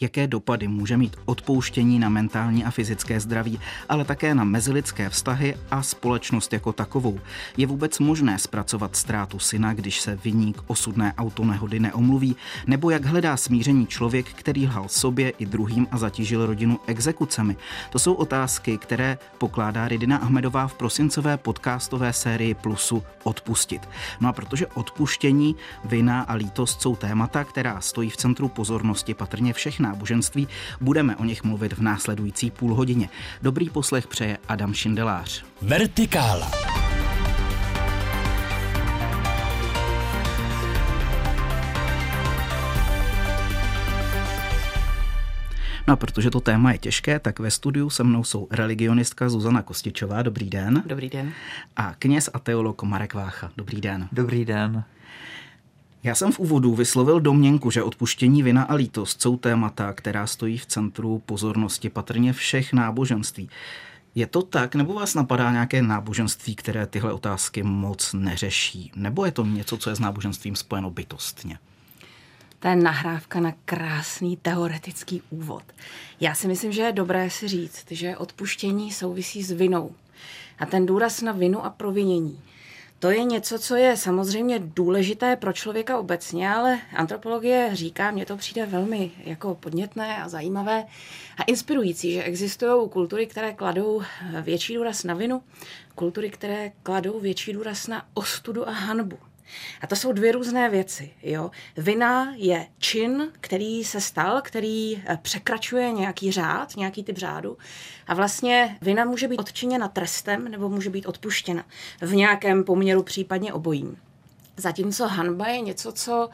jaké dopady může mít odpouštění na mentální a fyzické zdraví, ale také na mezilidské vztahy a společnost jako takovou. Je vůbec možné zpracovat ztrátu syna, když se vyník osudné autonehody neomluví, nebo jak hledá smíření člověk, který lhal sobě i druhým a zatížil rodinu exekucemi? To jsou otázky, které pokládá Ridina Ahmedová v prosincové podcastové sérii Plusu Odpustit. No a protože odpuštění, vina a lítost jsou témata, která stojí v centru pozornosti patrně všech náboženství, budeme o nich mluvit v následující půl hodině. Dobrý poslech přeje Adam Šindelář. Vertikála. No a protože to téma je těžké, tak ve studiu se mnou jsou religionistka Zuzana Kostičová, dobrý den. Dobrý den. A kněz a teolog Marek Vácha, dobrý den. Dobrý den. Já jsem v úvodu vyslovil domněnku, že odpuštění vina a lítost jsou témata, která stojí v centru pozornosti patrně všech náboženství. Je to tak, nebo vás napadá nějaké náboženství, které tyhle otázky moc neřeší? Nebo je to něco, co je s náboženstvím spojeno bytostně? To je nahrávka na krásný teoretický úvod. Já si myslím, že je dobré si říct, že odpuštění souvisí s vinou. A ten důraz na vinu a provinění to je něco, co je samozřejmě důležité pro člověka obecně, ale antropologie říká, mně to přijde velmi jako podnětné a zajímavé a inspirující, že existují kultury, které kladou větší důraz na vinu, kultury, které kladou větší důraz na ostudu a hanbu. A to jsou dvě různé věci. Jo? Vina je čin, který se stal, který eh, překračuje nějaký řád, nějaký typ řádu. A vlastně vina může být odčiněna trestem nebo může být odpuštěna v nějakém poměru, případně obojím. Zatímco hanba je něco, co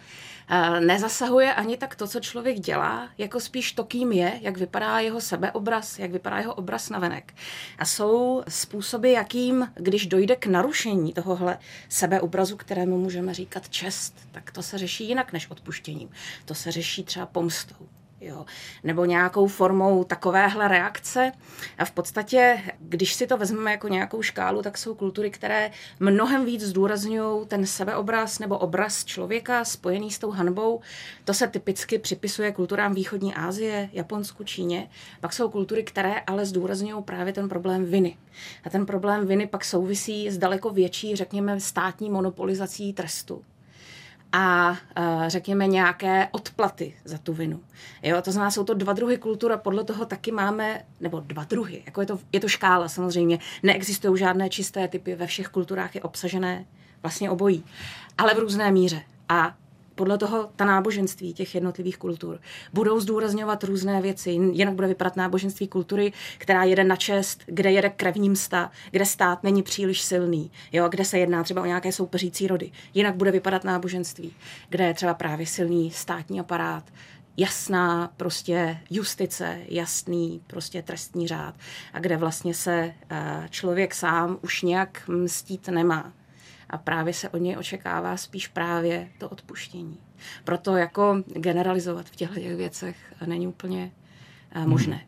Eh, nezasahuje ani tak to, co člověk dělá, jako spíš to, kým je, jak vypadá jeho sebeobraz, jak vypadá jeho obraz na venek. A jsou způsoby, jakým, když dojde k narušení tohohle sebeobrazu, kterému můžeme říkat čest, tak to se řeší jinak než odpuštěním. To se řeší třeba pomstou jo, nebo nějakou formou takovéhle reakce. A v podstatě, když si to vezmeme jako nějakou škálu, tak jsou kultury, které mnohem víc zdůrazňují ten sebeobraz nebo obraz člověka spojený s tou hanbou. To se typicky připisuje kulturám východní Asie, Japonsku, Číně. Pak jsou kultury, které ale zdůrazňují právě ten problém viny. A ten problém viny pak souvisí s daleko větší, řekněme, státní monopolizací trestu a řekněme nějaké odplaty za tu vinu. Jo, to znamená, jsou to dva druhy kultur a podle toho taky máme, nebo dva druhy, jako je to, je to škála samozřejmě, neexistují žádné čisté typy, ve všech kulturách je obsažené vlastně obojí, ale v různé míře. A podle toho ta náboženství těch jednotlivých kultur budou zdůrazňovat různé věci. Jinak bude vypadat náboženství kultury, která jede na čest, kde jede krevní msta, kde stát není příliš silný, jo, kde se jedná třeba o nějaké soupeřící rody. Jinak bude vypadat náboženství, kde je třeba právě silný státní aparát, jasná prostě justice, jasný prostě trestní řád a kde vlastně se eh, člověk sám už nějak mstít nemá a právě se od něj očekává spíš právě to odpuštění. Proto jako generalizovat v těchto věcech není úplně uh, možné. Hmm.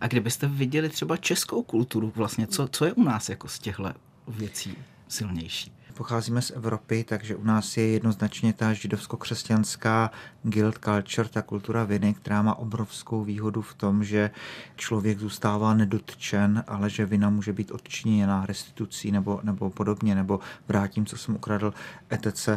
A kdybyste viděli třeba českou kulturu, vlastně co, co je u nás jako z těchto věcí silnější? Pocházíme z Evropy, takže u nás je jednoznačně ta židovsko-křesťanská guild culture, ta kultura viny, která má obrovskou výhodu v tom, že člověk zůstává nedotčen, ale že vina může být odčiněna restitucí nebo, nebo podobně, nebo vrátím, co jsem ukradl, etc.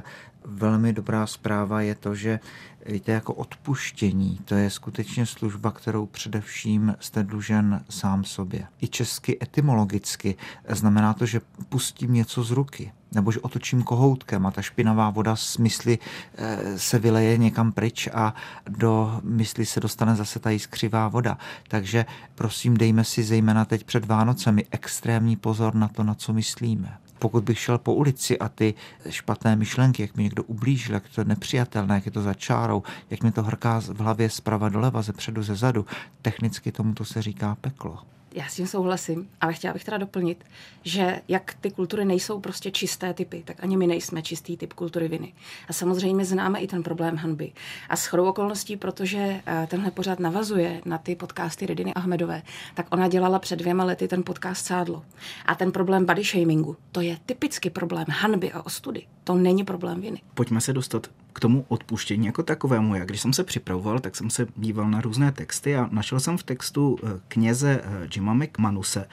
Velmi dobrá zpráva je to, že víte, jako odpuštění, to je skutečně služba, kterou především jste dlužen sám sobě. I česky etymologicky znamená to, že pustím něco z ruky, nebo že otočím kohoutkem a ta špinavá voda z mysli eh, se vyleje někam pryč a do mysli se dostane zase ta jiskřivá voda. Takže prosím, dejme si zejména teď před Vánocemi extrémní pozor na to, na co myslíme pokud bych šel po ulici a ty špatné myšlenky, jak mi někdo ublížil, jak to je nepřijatelné, jak je to za čárou, jak mi to hrká v hlavě zprava doleva, ze předu, ze zadu, technicky tomuto se říká peklo já s tím souhlasím, ale chtěla bych teda doplnit, že jak ty kultury nejsou prostě čisté typy, tak ani my nejsme čistý typ kultury viny. A samozřejmě známe i ten problém hanby. A s chodou okolností, protože eh, tenhle pořád navazuje na ty podcasty Rediny Ahmedové, tak ona dělala před dvěma lety ten podcast Sádlo. A ten problém body shamingu, to je typicky problém hanby a ostudy. To není problém viny. Pojďme se dostat K tomu odpuštění jako takovému, já když jsem se připravoval, tak jsem se díval na různé texty a našel jsem v textu eh, kněze eh, Jima McManuse,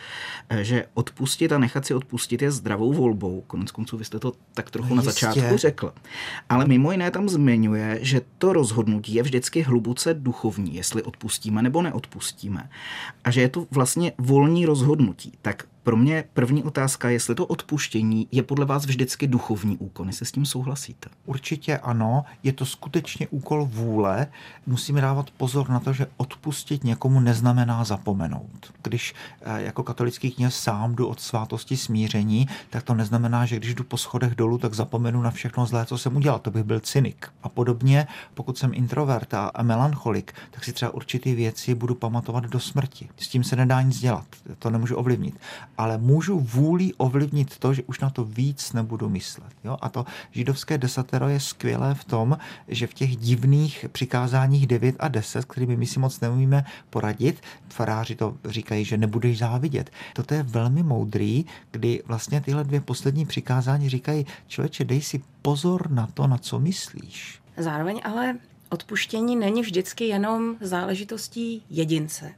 eh, že odpustit a nechat si odpustit je zdravou volbou. Konec konců vy jste to tak trochu no, na začátku řekl. Ale mimo jiné tam zmiňuje, že to rozhodnutí je vždycky hluboce duchovní, jestli odpustíme nebo neodpustíme. A že je to vlastně volní rozhodnutí. Tak pro mě první otázka, jestli to odpuštění je podle vás vždycky duchovní úkon, jestli s tím souhlasíte. Určitě ano, je to skutečně úkol vůle. Musíme dávat pozor na to, že odpustit někomu neznamená zapomenout. Když eh, jako katolický kněz sám jdu od svátosti smíření, tak to neznamená, že když jdu po schodech dolů, tak zapomenu na všechno zlé, co jsem udělal. To bych byl cynik. A podobně, pokud jsem introvert a melancholik, tak si třeba určitý věci budu pamatovat do smrti. S tím se nedá nic dělat. To nemůžu ovlivnit ale můžu vůli ovlivnit to, že už na to víc nebudu myslet. Jo? A to židovské desatero je skvělé v tom, že v těch divných přikázáních 9 a 10, kterými my si moc neumíme poradit, faráři to říkají, že nebudeš závidět. Toto je velmi moudrý, kdy vlastně tyhle dvě poslední přikázání říkají, člověče, dej si pozor na to, na co myslíš. Zároveň ale odpuštění není vždycky jenom záležitostí jedince.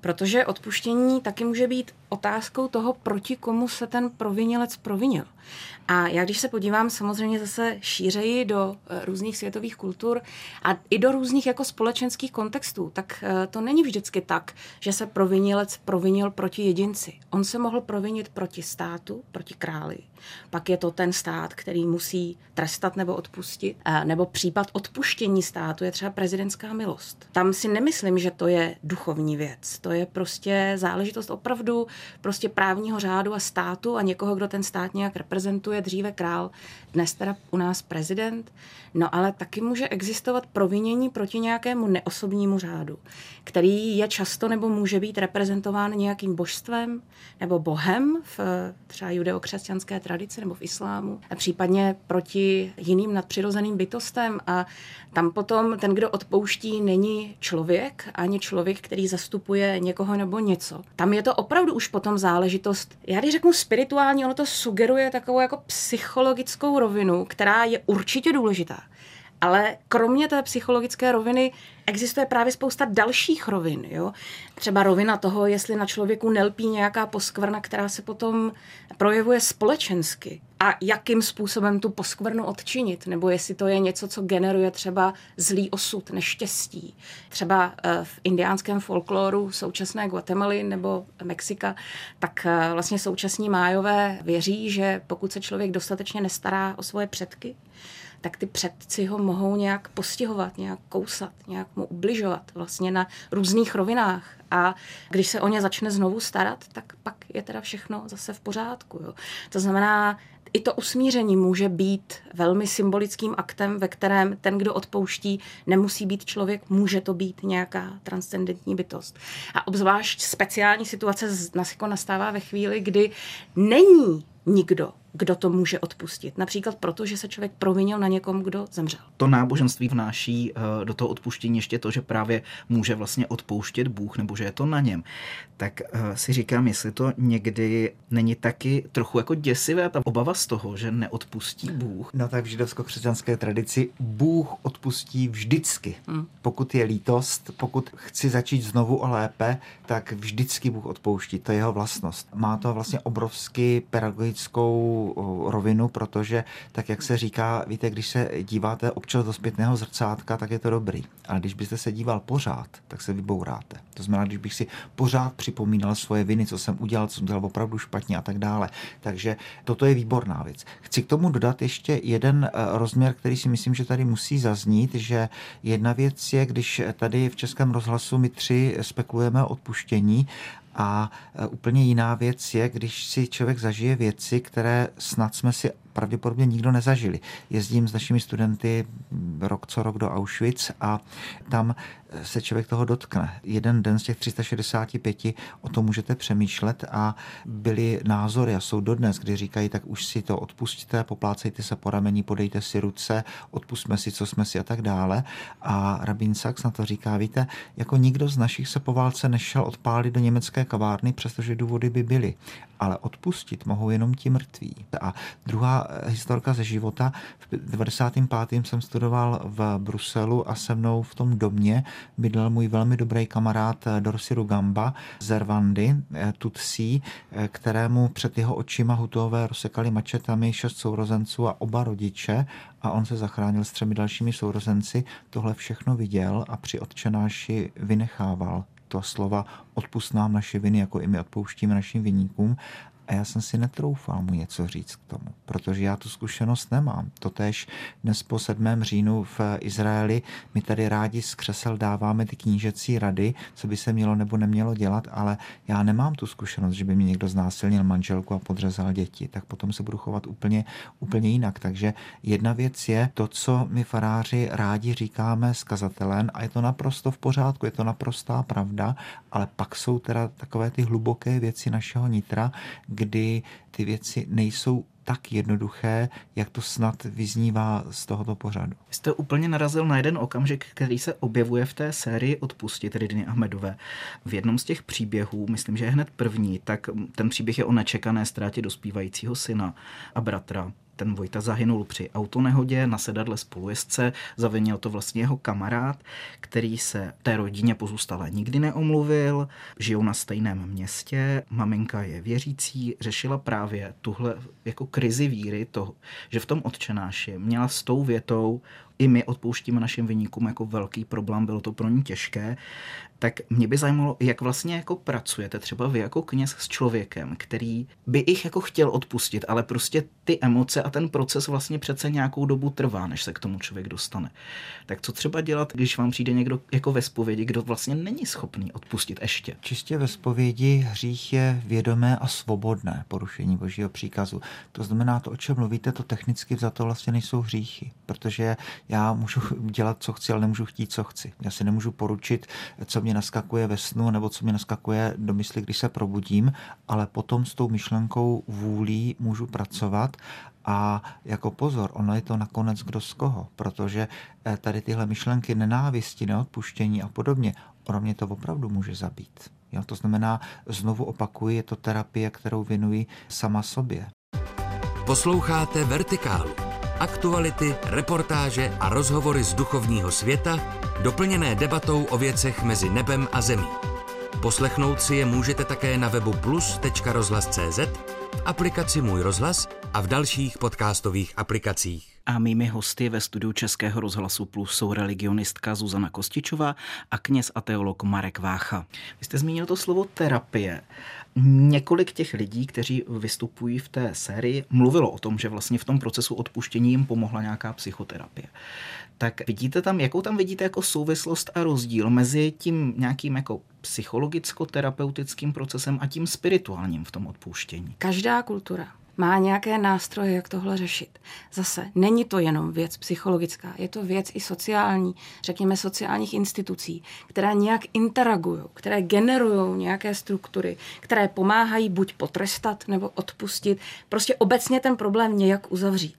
Protože odpuštění taky může být otázkou toho, proti komu se ten provinilec provinil. A já když se podívám samozřejmě zase šířeji do eh, různých světových kultur a i do různých jako společenských kontextů, tak eh, to není vždycky tak, že se provinilec provinil proti jedinci. On se mohl provinit proti státu, proti králi. Pak je to ten stát, který musí trestat nebo odpustit. Nebo případ odpuštění státu je třeba prezidentská milost. Tam si nemyslím, že to je duchovní věc. To je prostě záležitost opravdu prostě právního řádu a státu a někoho, kdo ten stát nějak reprezentuje, dříve král, dnes teda u nás prezident. No ale taky může existovat provinění proti nějakému neosobnímu řádu, který je často nebo může být reprezentován nějakým božstvem nebo bohem v třeba judeokřesťanské tradici nebo v islámu, a případně proti jiným nadpřirozeným bytostem a tam potom ten, kdo odpouští, není člověk, ani člověk, který zastupuje někoho nebo něco. Tam je to opravdu už potom záležitost, já když řeknu spirituální, ono to sugeruje takovou jako psychologickou rovinu, která je určitě důležitá. Ale kromě té psychologické roviny existuje právě spousta dalších rovin. Jo? Třeba rovina toho, jestli na člověku nelpí nějaká poskvrna, která se potom projevuje společensky. A jakým způsobem tu poskvrnu odčinit, nebo jestli to je něco, co generuje třeba zlý osud, neštěstí. Třeba eh, v indiánském folkloru současné Guatemaly nebo Mexika, tak eh, vlastně současní májové věří, že pokud se člověk dostatečně nestará o svoje předky, tak ty předci ho mohou nějak postihovat, nějak kousat, nějak mu ubližovat vlastně na různých rovinách. A když se o ně začne znovu starat, tak pak je teda všechno zase v pořádku. Jo. To znamená, i to usmíření může být velmi symbolickým aktem, ve kterém ten, kdo odpouští, nemusí být člověk, může to být nějaká transcendentní bytost. A obzvlášť speciální situace jako nastává ve chvíli, kdy není nikdo, kdo to může odpustit. Například proto, že se člověk provinil na někom, kdo zemřel. To náboženství vnáší eh, do toho odpuštění ještě to, že právě může vlastně odpouštět Bůh, nebo že je to na něm. Tak eh, si říkám, jestli to někdy není taky trochu jako děsivé ta obava z toho, že neodpustí Bůh. No tak v židovsko-křesťanské tradici Bůh odpustí vždycky. Hmm. Pokud je lítost, pokud chci začít znovu o lépe, tak vždycky Bůh odpouští. To je jeho vlastnost. Má to vlastně obrovsky pedagogickou rovinu, protože tak, jak se říká, víte, když se díváte občas do zpětného zrcátka, tak je to dobrý. Ale když byste se díval pořád, tak se vybouráte. To znamená, když bych si pořád připomínal svoje viny, co jsem udělal, co jsem dělal opravdu špatně a tak dále. Takže toto je výborná věc. Chci k tomu dodat ještě jeden eh, rozměr, který si myslím, že tady musí zaznít, že jedna věc je, když tady v Českém rozhlasu my tři spekulujeme o odpuštění a e, úplně jiná věc je, když si člověk zažije věci, které snad jsme si pravděpodobně nikdo nezažili. Jezdím s našimi studenty rok co rok do Auschwitz a tam se člověk toho dotkne. Jeden den z těch 365 o tom můžete přemýšlet a byly názory a jsou dodnes, kdy říkají, tak už si to odpustíte, poplácejte se po ramení, podejte si ruce, odpustme si, co jsme si a tak dále. A Rabin Sachs na to říká, víte, jako nikdo z našich se po válce nešel odpálit do německé kavárny, přestože důvody by byly ale odpustit mohou jenom ti mrtví. A druhá historka ze života. V 95. jsem studoval v Bruselu a se mnou v tom domě bydlel můj velmi dobrý kamarád Dorsi Rugamba z Rwandy, Tutsi, kterému před jeho očima hutové rozsekali mačetami šest sourozenců a oba rodiče a on se zachránil s třemi dalšími sourozenci. Tohle všechno viděl a při odčenáši vynechával to slova odpust nám naše viny, jako i my odpouštíme našim viníkům a já jsem si netroufal mu něco říct k tomu, protože já tu zkušenost nemám. Totež dnes po 7. říjnu v Izraeli my tady rádi z křesel dáváme ty knížecí rady, co by se mělo nebo nemělo dělat, ale já nemám tu zkušenost, že by mi někdo znásilnil manželku a podřezal děti, tak potom se budu chovat úplně, úplně jinak. Takže jedna věc je to, co my faráři rádi říkáme s kazatelem a je to naprosto v pořádku, je to naprostá pravda, ale pak jsou teda takové ty hluboké věci našeho nitra, kdy ty věci nejsou tak jednoduché, jak to snad vyznívá z tohoto pořadu. Jste úplně narazil na jeden okamžik, který se objevuje v té sérii Odpustit Ridiny Ahmedové. V jednom z těch příběhů, myslím, že je hned první, tak ten příběh je o nečekané ztrátě dospívajícího syna a bratra ten Vojta zahynul při autonehodě na sedadle spolujezdce, zavinil to vlastně jeho kamarád, který se té rodině pozůstalé nikdy neomluvil, žijou na stejném městě, maminka je věřící, řešila právě tuhle jako krizi víry, to, že v tom odčenáši měla s tou větou i my odpouštíme našim vyníkům jako velký problém, bylo to pro ní těžké, tak mě by zajímalo, jak vlastně jako pracujete třeba vy jako kněz s člověkem, který by ich jako chtěl odpustit, ale prostě ty emoce a ten proces vlastně přece nějakou dobu trvá, než se k tomu člověk dostane. Tak co třeba dělat, když vám přijde někdo jako ve spovědi, kdo vlastně není schopný odpustit ještě? Čistě ve spovědi hřích je vědomé a svobodné porušení božího příkazu. To znamená, to, o čem mluvíte, to technicky za to vlastně nejsou hříchy, protože já můžu dělat, co chci, ale nemůžu chtít, co chci. Já si nemůžu poručit, co mě naskakuje ve snu nebo co mě naskakuje do mysli, když se probudím, ale potom s tou myšlenkou vůlí můžu pracovat a jako pozor, ono je to nakonec kdo z koho, protože eh, tady tyhle myšlenky nenávisti, neodpuštění a podobně, ono mě to opravdu může zabít. Jo, to znamená, znovu opakuji, je to terapie, kterou věnuji sama sobě. Posloucháte Vertikálu. Aktuality, reportáže a rozhovory z duchovního světa, doplněné debatou o věcech mezi nebem a zemí. Poslechnout si je můžete také na webu plus.rozhlas.cz, v aplikaci Můj rozhlas a v dalších podcastových aplikacích. A mými hosty ve studiu Českého rozhlasu Plus jsou religionistka Zuzana Kostičová a kněz a teolog Marek Vácha. Vy jste zmínil to slovo terapie. Několik těch lidí, kteří vystupují v té sérii, mluvilo o tom, že vlastně v tom procesu odpuštění jim pomohla nějaká psychoterapie. Tak vidíte tam, jakou tam vidíte jako souvislost a rozdíl mezi tím nějakým jako psychologicko-terapeutickým procesem a tím spirituálním v tom odpuštění? Každá kultura má nějaké nástroje, jak tohle řešit. Zase, není to jenom věc psychologická, je to věc i sociální, řekněme sociálních institucí, které nějak interagují, které generují nějaké struktury, které pomáhají buď potrestat nebo odpustit, prostě obecně ten problém nějak uzavřít.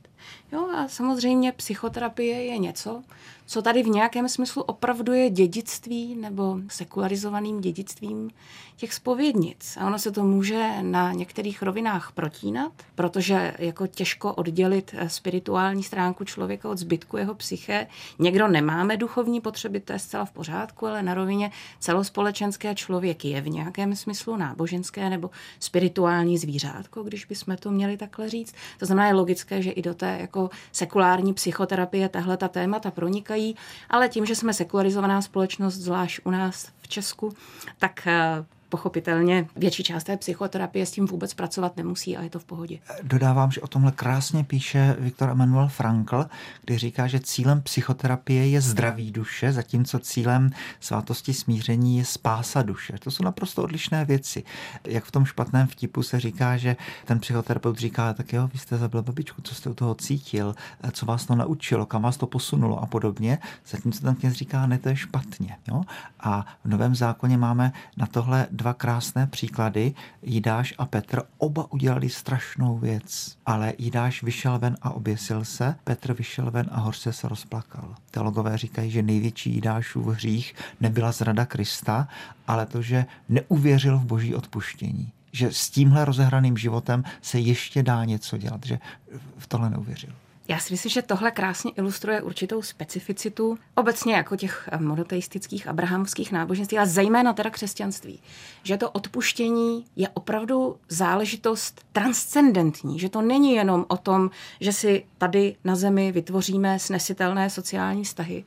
Jo, a samozřejmě psychoterapie je něco, co tady v nějakém smyslu opravdu je dědictví nebo sekularizovaným dědictvím těch spovědnic. A ono se to může na některých rovinách protínat, protože jako těžko oddělit eh, spirituální stránku člověka od zbytku jeho psyché. Někdo nemáme duchovní potřeby, to je zcela v pořádku, ale na rovině celospolečenské člověk je v nějakém smyslu náboženské nebo spirituální zvířátko, když bychom to měli takhle říct. To znamená, je logické, že i do té jako sekulární psychoterapie tahle ta témata pronikají, ale tím, že jsme sekularizovaná společnost, zvlášť u nás v Česku, tak eh, pochopitelně větší část té psychoterapie s tím vůbec pracovat nemusí a je to v pohodě. Dodávám, že o tomhle krásně píše Viktor Emanuel Frankl, kdy říká, že cílem psychoterapie je zdraví duše, zatímco cílem svátosti smíření je spása duše. To jsou naprosto odlišné věci. Jak v tom špatném vtipu se říká, že ten psychoterapeut říká, tak jo, vy jste zabil babičku, co jste u toho cítil, co vás to naučilo, kam vás to posunulo a podobně. Zatímco ten kněz říká, ne, to je špatně. Jo? A v Novém zákoně máme na tohle dva krásné příklady. Jidáš a Petr oba udělali strašnou věc, ale Jidáš vyšel ven a oběsil se, Petr vyšel ven a horce se rozplakal. Teologové říkají, že největší Jidášův hřích nebyla zrada Krista, ale to, že neuvěřil v boží odpuštění. že s tímhle rozehraným životem se ještě dá něco dělat, že v tohle neuvěřil. Já si myslím, že tohle krásně ilustruje určitou specificitu obecně jako těch monoteistických abrahamovských náboženství, ale zejména teda křesťanství. Že to odpuštění je opravdu záležitost transcendentní, že to není jenom o tom, že si tady na zemi vytvoříme snesitelné sociální vztahy,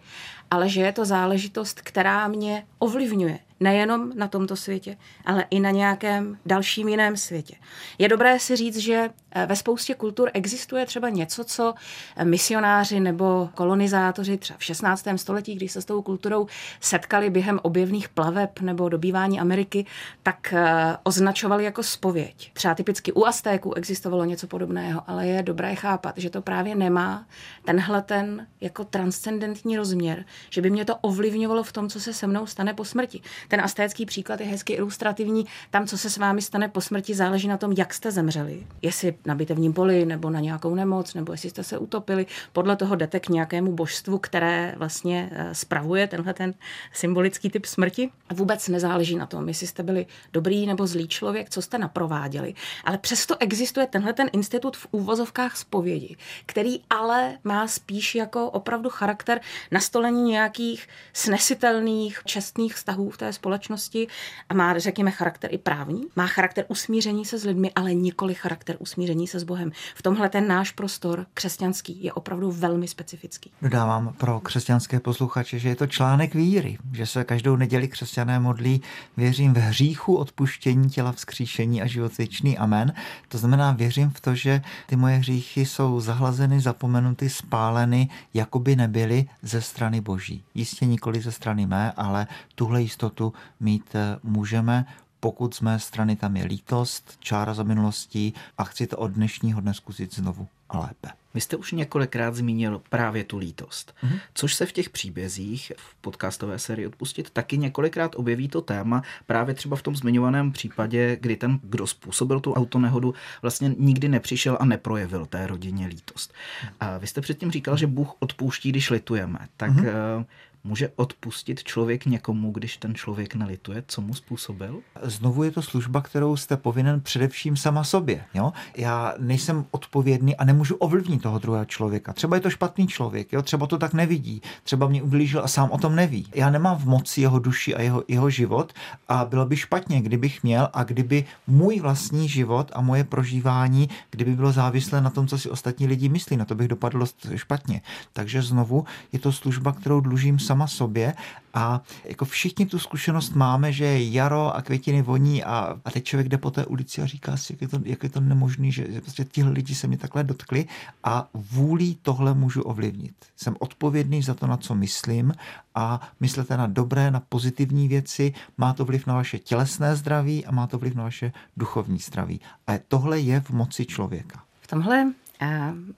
ale že je to záležitost, která mě ovlivňuje nejenom na tomto světě, ale i na nějakém dalším jiném světě. Je dobré si říct, že eh, ve spoustě kultur existuje třeba něco, co eh, misionáři nebo kolonizátoři třeba v 16. století, když se s tou kulturou setkali během objevných plaveb nebo dobývání Ameriky, tak eh, označovali jako spověď. Třeba typicky u Aztéků existovalo něco podobného, ale je dobré chápat, že to právě nemá tenhle ten jako transcendentní rozměr, že by mě to ovlivňovalo v tom, co se se mnou stane po smrti. Ten astécký příklad je hezky ilustrativní. Tam, co se s vámi stane po smrti, záleží na tom, jak jste zemřeli. Jestli na bitevním poli, nebo na nějakou nemoc, nebo jestli jste se utopili. Podle toho jdete k nějakému božstvu, které vlastně eh, spravuje tenhle ten symbolický typ smrti. Vůbec nezáleží na tom, jestli jste byli dobrý nebo zlý člověk, co jste naprováděli. Ale přesto existuje tenhle ten institut v úvozovkách zpovědi, který ale má spíš jako opravdu charakter nastolení nějakých snesitelných, čestných vztahů v té společnosti a má, řekněme, charakter i právní. Má charakter usmíření se s lidmi, ale nikoli charakter usmíření se s Bohem. V tomhle ten náš prostor křesťanský je opravdu velmi specifický. Dodávám pro křesťanské posluchače, že je to článek víry, že se každou neděli křesťané modlí, věřím v hříchu, odpuštění těla, vzkříšení a život věčný. Amen. To znamená, věřím v to, že ty moje hříchy jsou zahlazeny, zapomenuty, spáleny, jako by nebyly ze strany Boží. Jistě nikoli ze strany mé, ale tuhle jistotu mít eh, můžeme, pokud z mé strany tam je lítost, čára za minulostí a chci to od dnešního dne zkusit znovu a lépe. Vy jste už několikrát zmínil právě tu lítost, mm-hmm. což se v těch příbězích v podcastové sérii Odpustit taky několikrát objeví to téma, právě třeba v tom zmiňovaném případě, kdy ten, kdo způsobil tu autonehodu, vlastně nikdy nepřišel a neprojevil té rodině lítost. A vy jste předtím říkal, že Bůh odpouští, když litujeme. Tak mm-hmm. Může odpustit člověk někomu, když ten člověk nelituje, co mu způsobil? Znovu je to služba, kterou jste povinen především sama sobě. Jo? Já nejsem odpovědný a nemůžu ovlivnit toho druhého člověka. Třeba je to špatný člověk, jo? třeba to tak nevidí, třeba mě ublížil a sám o tom neví. Já nemám v moci jeho duši a jeho, jeho život a bylo by špatně, kdybych měl a kdyby můj vlastní život a moje prožívání, kdyby bylo závislé na tom, co si ostatní lidi myslí, na to bych dopadl špatně. Takže znovu je to služba, kterou dlužím sama sobě a jako všichni tu zkušenost máme, že jaro a květiny voní a, a teď člověk jde po té ulici a říká si, jak je to, jak je to nemožný, že, že prostě tihle lidi se mi takhle dotkli a vůlí tohle můžu ovlivnit. Jsem odpovědný za to, na co myslím a myslete na dobré, na pozitivní věci, má to vliv na vaše tělesné zdraví a má to vliv na vaše duchovní zdraví. A tohle je v moci člověka. V tomhle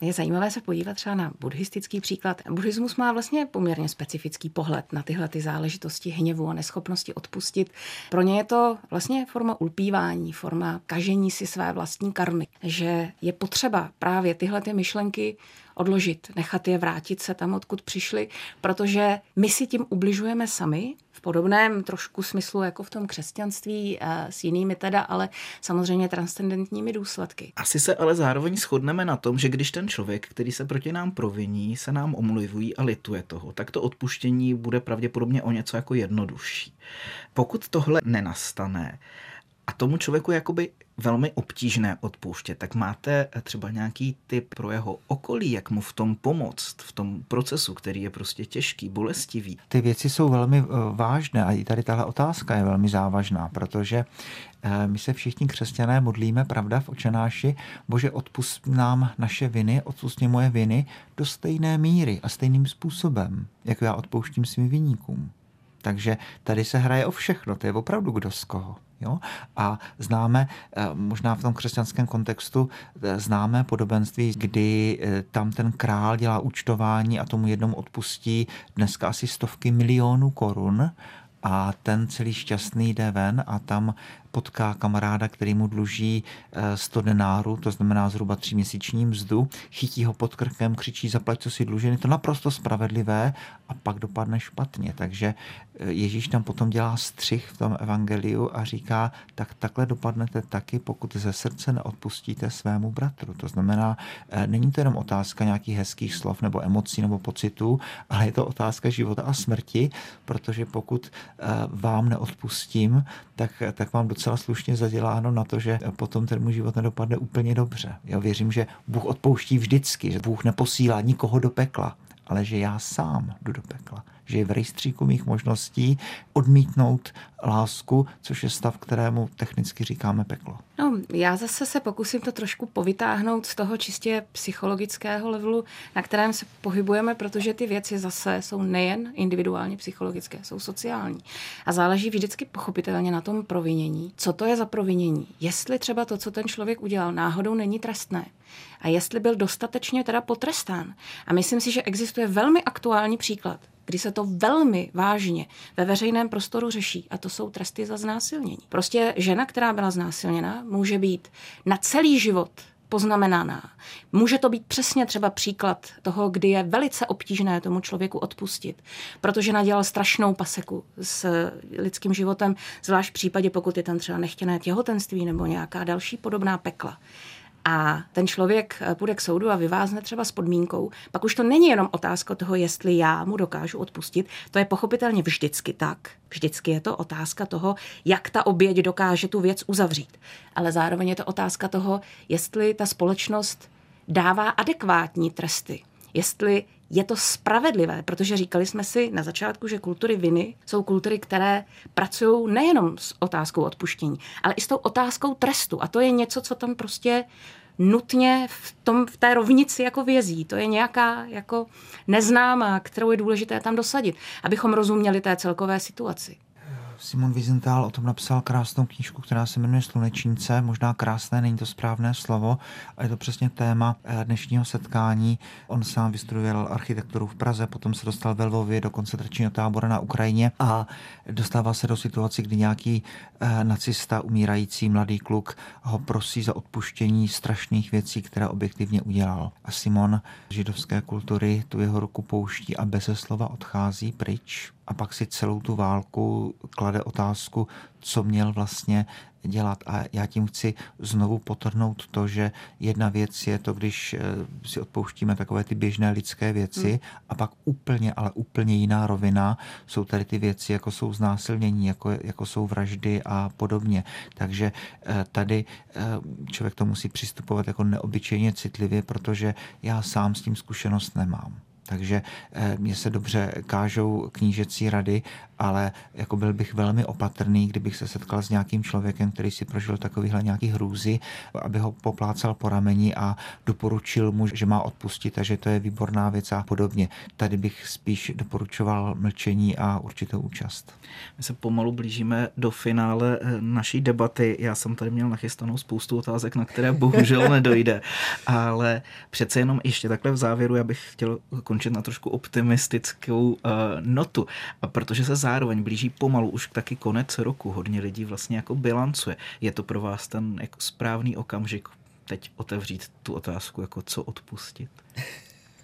je zajímavé se podívat třeba na buddhistický příklad. Buddhismus má vlastně poměrně specifický pohled na tyhle ty záležitosti hněvu a neschopnosti odpustit. Pro ně je to vlastně forma ulpívání, forma kažení si své vlastní karmy, že je potřeba právě tyhle ty myšlenky odložit, nechat je vrátit se tam, odkud přišli, protože my si tím ubližujeme sami, v podobném trošku smyslu jako v tom křesťanství eh, s jinými teda, ale samozřejmě transcendentními důsledky. Asi se ale zároveň shodneme na tom, že když ten člověk, který se proti nám proviní, se nám omluvují a lituje toho, tak to odpuštění bude pravděpodobně o něco jako jednodušší. Pokud tohle nenastane, a tomu člověku je jakoby velmi obtížné odpouštět, tak máte třeba nějaký tip pro jeho okolí, jak mu v tom pomoct, v tom procesu, který je prostě těžký, bolestivý? Ty věci jsou velmi eh, vážné a i tady tahle otázka je velmi závažná, protože eh, my se všichni křesťané modlíme, pravda, v očenáši, Bože, odpust nám naše viny, odpust mě moje viny do stejné míry a stejným způsobem, jako já odpouštím svým viníkům. Takže tady se hraje o všechno, to je opravdu kdo z koho. Jo? A známe, eh, možná v tom křesťanském kontextu, eh, známe podobenství, kdy eh, tam ten král dělá účtování a tomu jednomu odpustí dneska asi stovky milionů korun a ten celý šťastný jde ven a tam potká kamaráda, který mu dluží 100 eh, denárů, to znamená zhruba tři měsíční mzdu, chytí ho pod krkem, křičí zaplať, co si dluží, je to naprosto spravedlivé a pak dopadne špatně. Takže Ježíš tam potom dělá střih v tom evangeliu a říká, tak takhle dopadnete taky, pokud ze srdce neodpustíte svému bratru. To znamená, eh, není to jenom otázka nějakých hezkých slov nebo emocí nebo pocitů, ale je to otázka života a smrti, protože pokud eh, vám neodpustím, tak, tak mám docela slušně zaděláno na to, že potom ten můj život nedopadne úplně dobře. Já věřím, že Bůh odpouští vždycky, že Bůh neposílá nikoho do pekla, ale že já sám jdu do pekla že je v rejstříku mých možností odmítnout lásku, což je stav, kterému technicky říkáme peklo. No, já zase se pokusím to trošku povytáhnout z toho čistě psychologického levelu, na kterém se pohybujeme, protože ty věci zase jsou nejen individuálně psychologické, jsou sociální. A záleží vždycky pochopitelně na tom provinění. Co to je za provinění? Jestli třeba to, co ten člověk udělal, náhodou není trestné. A jestli byl dostatečně teda potrestán. A myslím si, že existuje velmi aktuální příklad kdy se to velmi vážně ve veřejném prostoru řeší, a to jsou tresty za znásilnění. Prostě žena, která byla znásilněna, může být na celý život poznamenaná. Může to být přesně třeba příklad toho, kdy je velice obtížné tomu člověku odpustit, protože nadělal strašnou paseku s lidským životem, zvlášť v případě, pokud je tam třeba nechtěné těhotenství nebo nějaká další podobná pekla a ten člověk eh, půjde k soudu a vyvázne třeba s podmínkou, pak už to není jenom otázka toho, jestli já mu dokážu odpustit, to je pochopitelně vždycky tak. Vždycky je to otázka toho, jak ta oběť dokáže tu věc uzavřít. Ale zároveň je to otázka toho, jestli ta společnost dává adekvátní tresty. Jestli je to spravedlivé, protože říkali jsme si na začátku, že kultury viny jsou kultury, které pracují nejenom s otázkou odpuštění, ale i s tou otázkou trestu. A to je něco, co tam prostě nutně v, tom, v té rovnici jako vězí. To je nějaká jako neznámá, kterou je důležité tam dosadit, abychom rozuměli té celkové situaci. Simon Wiesenthal o tom napsal krásnou knížku, která se jmenuje Slunečnice. Možná krásné, není to správné slovo, a je to přesně téma eh, dnešního setkání. On sám vystudoval architekturu v Praze, potom se dostal ve Lvově do koncentračního tábora na Ukrajině a dostává se do situace, kdy nějaký eh, nacista, umírající mladý kluk, ho prosí za odpuštění strašných věcí, které objektivně udělal. A Simon židovské kultury tu jeho ruku pouští a bez slova odchází pryč a pak si celou tu válku klade otázku, co měl vlastně dělat. A já tím chci znovu potrhnout to, že jedna věc je to, když eh, si odpouštíme takové ty běžné lidské věci hmm. a pak úplně, ale úplně jiná rovina jsou tady ty věci, jako jsou znásilnění, jako, jako jsou vraždy a podobně. Takže eh, tady eh, člověk to musí přistupovat jako neobyčejně citlivě, protože já sám s tím zkušenost nemám. Takže mně se dobře kážou knížecí rady ale jako byl bych velmi opatrný, kdybych se setkal s nějakým člověkem, který si prožil takovýhle nějaký hrůzy, aby ho poplácal po rameni a doporučil mu, že má odpustit a že to je výborná věc a podobně. Tady bych spíš doporučoval mlčení a určitou účast. My se pomalu blížíme do finále eh, naší debaty. Já jsem tady měl nachystanou spoustu otázek, na které bohužel nedojde, ale přece jenom ještě takhle v závěru já bych chtěl končit na trošku optimistickou uh, notu, protože se zároveň blíží pomalu už taky konec roku. Hodně lidí vlastně jako bilancuje. Je to pro vás ten jako správný okamžik teď otevřít tu otázku, jako co odpustit?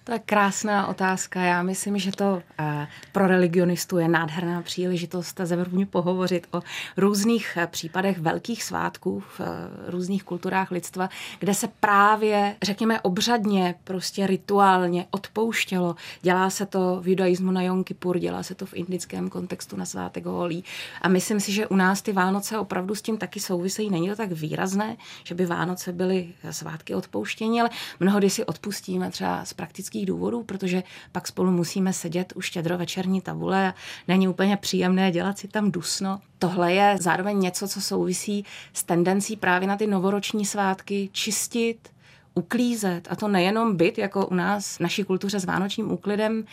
To je krásná otázka. Já myslím, že to eh, pro religionistu je nádherná příležitost zevrubně pohovořit o různých eh, případech velkých svátků v eh, různých kulturách lidstva, kde se právě, řekněme, obřadně, prostě rituálně odpouštělo. Dělá se to v judaismu na Jom Kippur, dělá se to v indickém kontextu na svátek Holí. A myslím si, že u nás ty Vánoce opravdu s tím taky souvisejí. Není to tak výrazné, že by Vánoce byly svátky odpouštění, ale mnohdy si odpustíme třeba z praktických praktických důvodů, protože pak spolu musíme sedět u štědrovečerní tabule a není úplně příjemné dělat si tam dusno. Tohle je zároveň něco, co souvisí s tendencí právě na ty novoroční svátky čistit, uklízet. A to nejenom byt, jako u nás v naší kultuře s vánočním úklidem,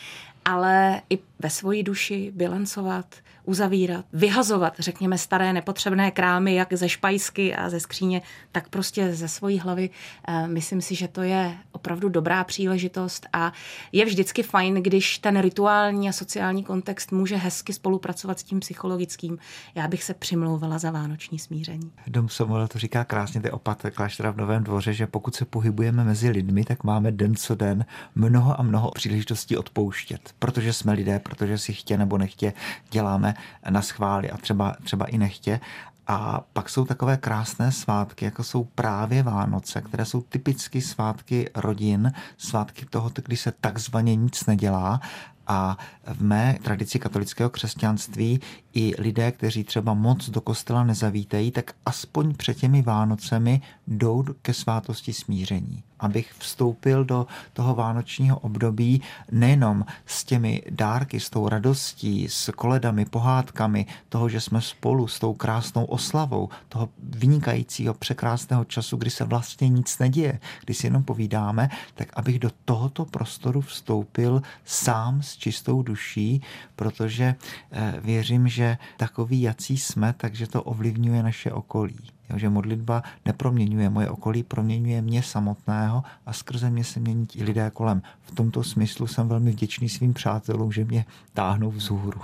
ale i ve svoji duši bilancovat, uzavírat, vyhazovat, řekněme, staré nepotřebné krámy, jak ze špajsky a ze skříně, tak prostě ze svojí hlavy. Eh, myslím si, že to je opravdu dobrá příležitost a je vždycky fajn, když ten rituální a sociální kontext může hezky spolupracovat s tím psychologickým. Já bych se přimlouvala za vánoční smíření. Dom Samuel to říká krásně, ty opat kláštera v Novém dvoře, že pokud se pohybujeme mezi lidmi, tak máme den co den mnoho a mnoho příležitostí odpouštět, protože jsme lidé, protože si chtě nebo nechtě děláme na schvály a třeba, třeba i nechtě. A pak jsou takové krásné svátky, jako jsou právě Vánoce, které jsou typicky svátky rodin, svátky toho, kdy se takzvaně nic nedělá a v mé tradici katolického křesťanství i lidé, kteří třeba moc do kostela nezavítají, tak aspoň před těmi Vánocemi jdou ke svátosti smíření. Abych vstoupil do toho vánočního období nejenom s těmi dárky, s tou radostí, s koledami, pohádkami, toho, že jsme spolu s tou krásnou oslavou, toho vynikajícího, překrásného času, kdy se vlastně nic neděje, kdy si jenom povídáme, tak abych do tohoto prostoru vstoupil sám s čistou duší, protože eh, věřím, že takový, jací jsme, takže to ovlivňuje naše okolí. Jo, že modlitba neproměňuje moje okolí, proměňuje mě samotného a skrze mě se mění i lidé kolem. V tomto smyslu jsem velmi vděčný svým přátelům, že mě táhnou vzhůru.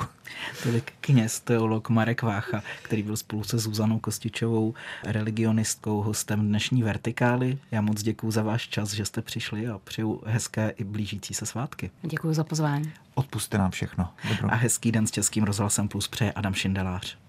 Tolik kněz, teolog Marek Vácha, který byl spolu se Zuzanou Kostičovou, religionistkou, hostem dnešní Vertikály. Já moc děkuji za váš čas, že jste přišli a přeju hezké i blížící se svátky. Děkuji za pozvání. Odpuste nám všechno. Dobro. A hezký den s Českým rozhlasem Plus přeje Adam Šindelář.